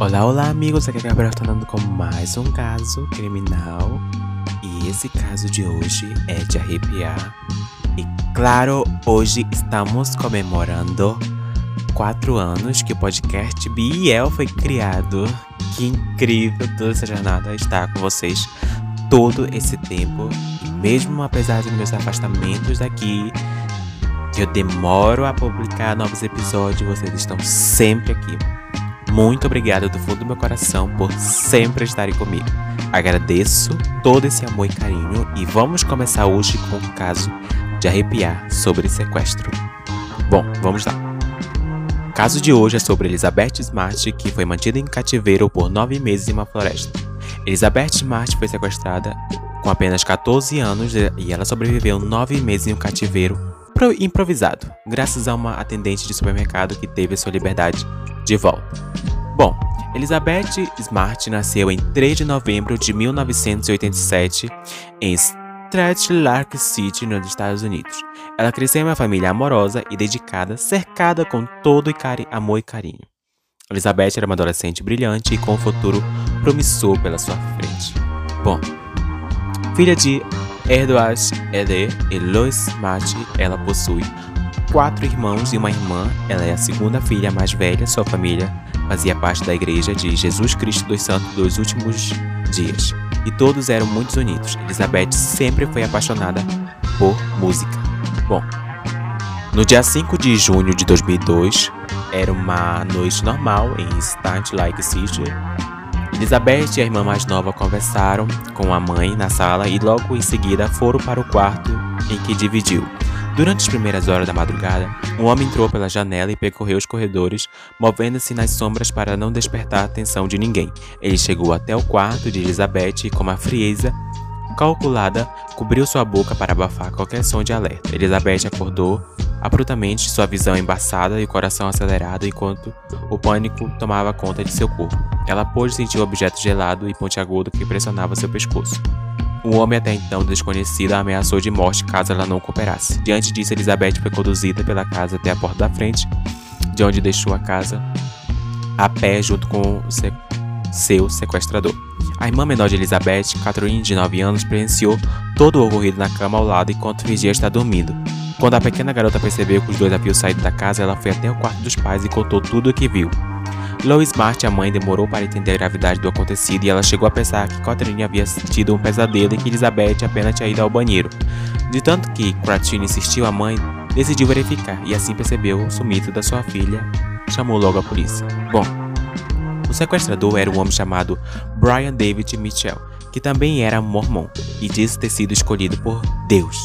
Olá, olá, amigos. Aqui é Gabriel falando com mais um caso criminal. E esse caso de hoje é de arrepiar. E claro, hoje estamos comemorando quatro anos que o podcast Biel foi criado. Que incrível toda essa jornada estar com vocês todo esse tempo. E mesmo apesar dos meus afastamentos daqui, que eu demoro a publicar novos episódios, vocês estão sempre aqui. Muito obrigado do fundo do meu coração por sempre estarem comigo. Agradeço todo esse amor e carinho e vamos começar hoje com um caso de arrepiar sobre sequestro. Bom, vamos lá. O caso de hoje é sobre Elizabeth Smart, que foi mantida em cativeiro por nove meses em uma floresta. Elizabeth Smart foi sequestrada com apenas 14 anos e ela sobreviveu nove meses em um cativeiro improvisado, graças a uma atendente de supermercado que teve a sua liberdade de volta. Bom, Elizabeth Smart nasceu em 3 de novembro de 1987 em Lark City, nos Estados Unidos. Ela cresceu em uma família amorosa e dedicada, cercada com todo amor e carinho. Elizabeth era uma adolescente brilhante e com um futuro promissor pela sua frente. Bom, filha de Edward Ede e Lois Smart, ela possui quatro irmãos e uma irmã. Ela é a segunda filha mais velha. Sua família fazia parte da Igreja de Jesus Cristo dos Santos dos Últimos Dias. E todos eram muito unidos. Elizabeth sempre foi apaixonada por música. Bom, no dia 5 de junho de 2002, era uma noite normal em Stunt Lake City. Elizabeth e a irmã mais nova conversaram com a mãe na sala e logo em seguida foram para o quarto em que dividiu. Durante as primeiras horas da madrugada, um homem entrou pela janela e percorreu os corredores, movendo-se nas sombras para não despertar a atenção de ninguém. Ele chegou até o quarto de Elizabeth e, com uma frieza calculada, cobriu sua boca para abafar qualquer som de alerta. Elizabeth acordou abruptamente, sua visão embaçada e o coração acelerado enquanto o pânico tomava conta de seu corpo. Ela pôde sentir o objeto gelado e pontiagudo que pressionava seu pescoço. O homem até então desconhecido a ameaçou de morte caso ela não cooperasse. Diante disso, Elizabeth foi conduzida pela casa até a porta da frente, de onde deixou a casa a pé junto com se seu sequestrador. A irmã menor de Elizabeth, Catherine, de 9 anos, presenciou todo o ocorrido na cama ao lado enquanto fingia estar dormindo. Quando a pequena garota percebeu que os dois haviam saído da casa, ela foi até o quarto dos pais e contou tudo o que viu. Lois Smart, a mãe, demorou para entender a gravidade do acontecido e ela chegou a pensar que Catherine havia tido um pesadelo e que Elizabeth apenas tinha ido ao banheiro. De tanto que Catherine insistiu, a mãe decidiu verificar e assim percebeu o sumiço da sua filha. Chamou logo a polícia. Bom, o sequestrador era um homem chamado Brian David Mitchell, que também era mormon e disse ter sido escolhido por Deus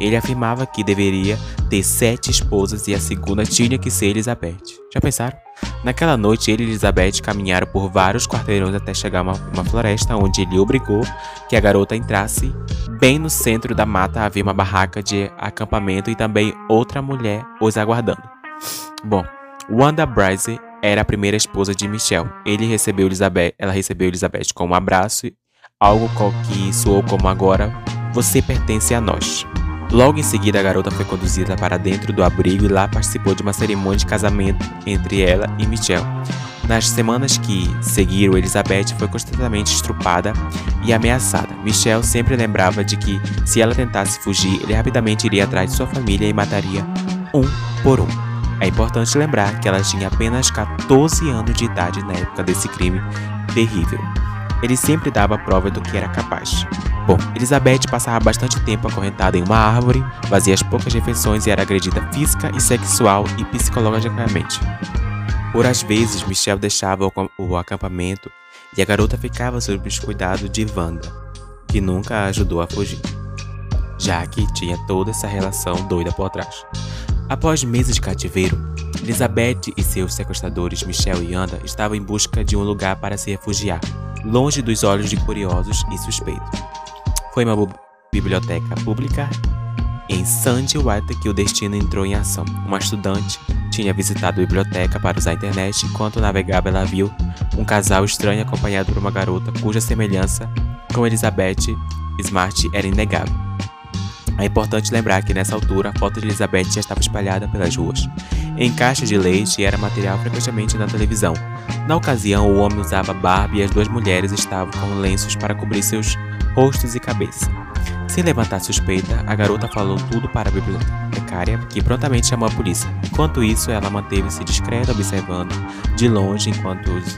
ele afirmava que deveria ter sete esposas e a segunda tinha que ser Elizabeth. Já pensaram? Naquela noite, ele e Elizabeth caminharam por vários quarteirões até chegar a uma, uma floresta, onde ele obrigou que a garota entrasse. Bem no centro da mata havia uma barraca de acampamento e também outra mulher os aguardando. Bom, Wanda Bryce era a primeira esposa de Michelle. Ele recebeu Elizabeth, ela recebeu Elizabeth com um abraço, algo que soou como agora: você pertence a nós. Logo em seguida, a garota foi conduzida para dentro do abrigo e lá participou de uma cerimônia de casamento entre ela e Michelle. Nas semanas que seguiram, Elizabeth foi constantemente estrupada e ameaçada. Michelle sempre lembrava de que, se ela tentasse fugir, ele rapidamente iria atrás de sua família e mataria um por um. É importante lembrar que ela tinha apenas 14 anos de idade na época desse crime terrível. Ele sempre dava prova do que era capaz. Bom, Elizabeth passava bastante tempo acorrentada em uma árvore, fazia as poucas refeições e era agredida física e sexual e psicologicamente. Por às vezes, Michelle deixava o acampamento e a garota ficava sob os cuidados de Wanda, que nunca a ajudou a fugir, já que tinha toda essa relação doida por trás. Após meses de cativeiro, Elizabeth e seus sequestradores Michelle e Anda estavam em busca de um lugar para se refugiar, longe dos olhos de curiosos e suspeitos. Foi uma biblioteca pública em Sandy White que o destino entrou em ação. Uma estudante tinha visitado a biblioteca para usar a internet enquanto navegava ela viu um casal estranho acompanhado por uma garota cuja semelhança com Elizabeth Smart era inegável. É importante lembrar que nessa altura a foto de Elizabeth já estava espalhada pelas ruas. em caixa de leite e era material frequentemente na televisão. Na ocasião, o homem usava barba e as duas mulheres estavam com lenços para cobrir seus rostos e cabeça. Sem levantar suspeita, a garota falou tudo para a bibliotecária, que prontamente chamou a polícia. Enquanto isso, ela manteve-se discreta, observando de longe enquanto os,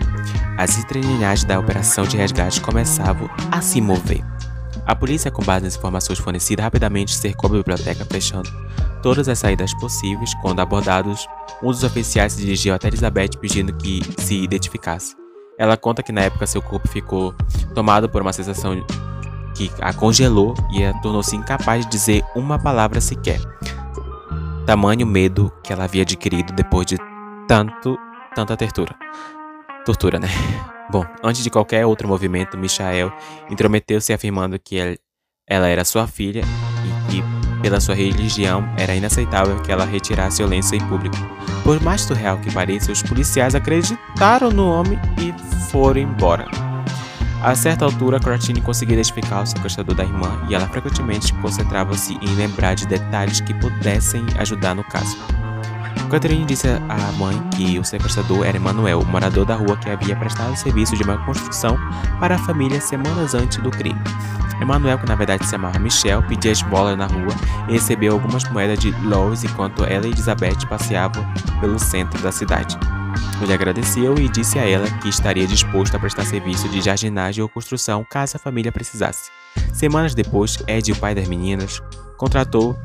as estrelinhagens da operação de resgate começavam a se mover. A polícia, com base nas informações fornecidas, rapidamente cercou a biblioteca, fechando todas as saídas possíveis. Quando abordados, um dos oficiais se dirigiu até Elizabeth pedindo que se identificasse. Ela conta que na época seu corpo ficou tomado por uma sensação que a congelou e a tornou-se incapaz de dizer uma palavra sequer. Tamanho medo que ela havia adquirido depois de tanto, tanta tortura. Tortura, né? Bom, antes de qualquer outro movimento, Michael intrometeu-se afirmando que ela era sua filha e que, pela sua religião, era inaceitável que ela retirasse lenço em público. Por mais surreal que pareça, os policiais acreditaram no homem e foram embora. A certa altura, Cortini conseguiu identificar o sequestrador da irmã e ela frequentemente concentrava-se em lembrar de detalhes que pudessem ajudar no caso. Catherine disse à mãe que o sequestrador era Emanuel, morador da rua que havia prestado serviço de uma construção para a família semanas antes do crime. Emanuel, que na verdade se chamava Michel, pedia esmola na rua e recebeu algumas moedas de Lois enquanto ela e Elizabeth passeavam pelo centro da cidade. Ele agradeceu e disse a ela que estaria disposto a prestar serviço de jardinagem ou construção caso a família precisasse. Semanas depois, Ed, o pai das meninas, contratou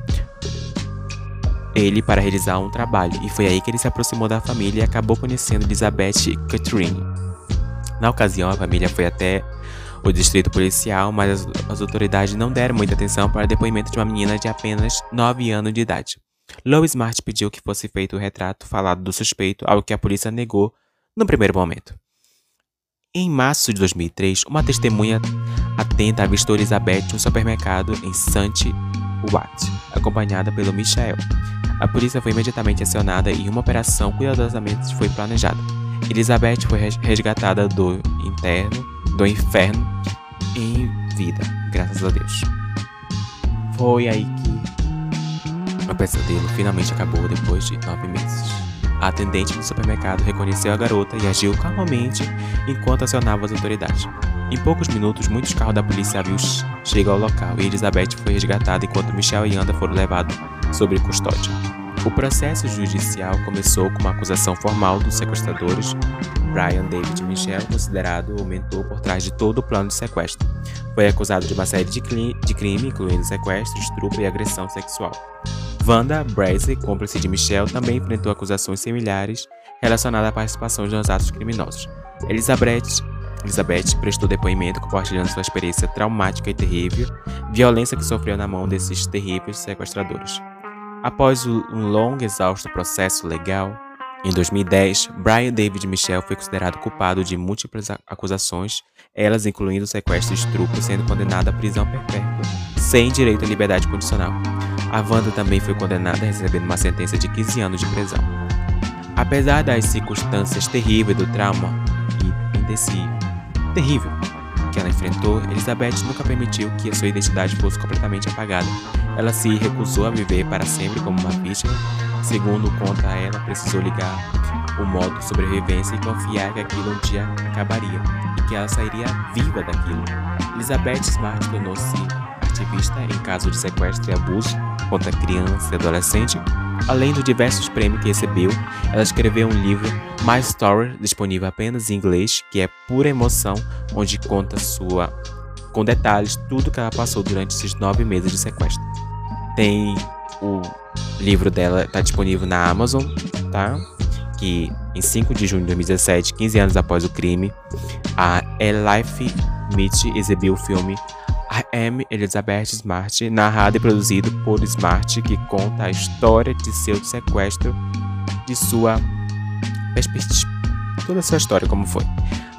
ele para realizar um trabalho, e foi aí que ele se aproximou da família e acabou conhecendo Elizabeth Catherine. Na ocasião, a família foi até o distrito policial, mas as, as autoridades não deram muita atenção para o depoimento de uma menina de apenas 9 anos de idade. Lois Smart pediu que fosse feito o retrato falado do suspeito, algo que a polícia negou no primeiro momento. Em março de 2003, uma testemunha atenta avistou Elizabeth no supermercado em St. Watt, acompanhada pelo Michael. A polícia foi imediatamente acionada e uma operação cuidadosamente foi planejada. Elizabeth foi resgatada do interno, do inferno em vida, graças a Deus. Foi aí que o pesadelo finalmente acabou depois de nove meses. A atendente do supermercado reconheceu a garota e agiu calmamente enquanto acionava as autoridades. Em poucos minutos, muitos carros da polícia civil chegam ao local e Elizabeth foi resgatada enquanto Michelle e Anda foram levados sob custódia. O processo judicial começou com uma acusação formal dos sequestradores Brian David Michel, considerado o mentor por trás de todo o plano de sequestro. Foi acusado de uma série de, de crimes, incluindo sequestro, estupro e agressão sexual. Wanda Brasley, cúmplice de Michelle, também enfrentou acusações similares relacionadas à participação nos atos criminosos. Elizabeth, Elizabeth prestou depoimento compartilhando sua experiência traumática e terrível, violência que sofreu na mão desses terríveis sequestradores. Após um longo e exausto processo legal, em 2010, Brian David Michel foi considerado culpado de múltiplas acusações, elas incluindo sequestro e estupro, sendo condenado à prisão perpétua, sem direito à liberdade condicional. A Wanda também foi condenada recebendo uma sentença de 15 anos de prisão. Apesar das circunstâncias terríveis do trauma e desse terrível que ela enfrentou, Elizabeth nunca permitiu que a sua identidade fosse completamente apagada. Ela se recusou a viver para sempre como uma vítima. Segundo conta ela, precisou ligar o modo sobrevivência e confiar que aquilo um dia acabaria e que ela sairia viva daquilo. Elizabeth Smart tornou-se ativista em caso de sequestro e abuso contra criança e adolescente. Além dos diversos prêmios que recebeu, ela escreveu um livro, My Story, disponível apenas em inglês, que é pura emoção, onde conta sua com detalhes tudo que ela passou durante esses nove meses de sequestro. Tem o livro dela está disponível na Amazon, tá? Que em 5 de junho de 2017, 15 anos após o crime, a Elife Mitch exibiu o filme I Am Elizabeth Smart, narrado e produzido por Smart, que conta a história de seu sequestro, de sua toda a sua história como foi.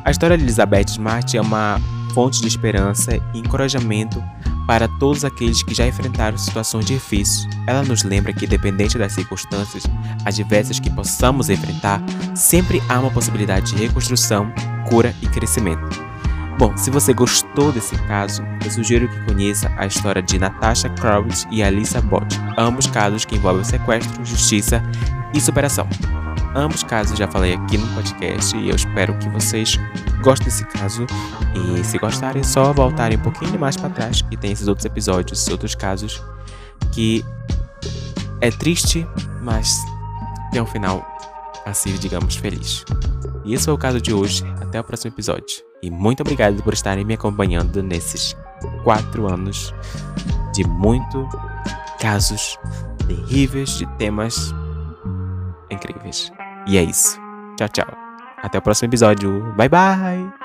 A história de Elizabeth Smart é uma fonte de esperança e encorajamento para todos aqueles que já enfrentaram situações difíceis. Ela nos lembra que, independente das circunstâncias adversas que possamos enfrentar, sempre há uma possibilidade de reconstrução, cura e crescimento. Bom, se você gostou desse caso, eu sugiro que conheça a história de Natasha Crowley e Alissa Bott, ambos casos que envolvem sequestro, justiça e superação. Ambos casos já falei aqui no podcast e eu espero que vocês gostem desse caso. E se gostarem, só voltarem um pouquinho mais para trás, que tem esses outros episódios, outros casos que é triste, mas tem um final assim, digamos, feliz. E esse foi o caso de hoje. Até o próximo episódio. E muito obrigado por estarem me acompanhando nesses quatro anos de muito casos terríveis, de temas incríveis. E é isso. Tchau, tchau. Até o próximo episódio. Bye, bye!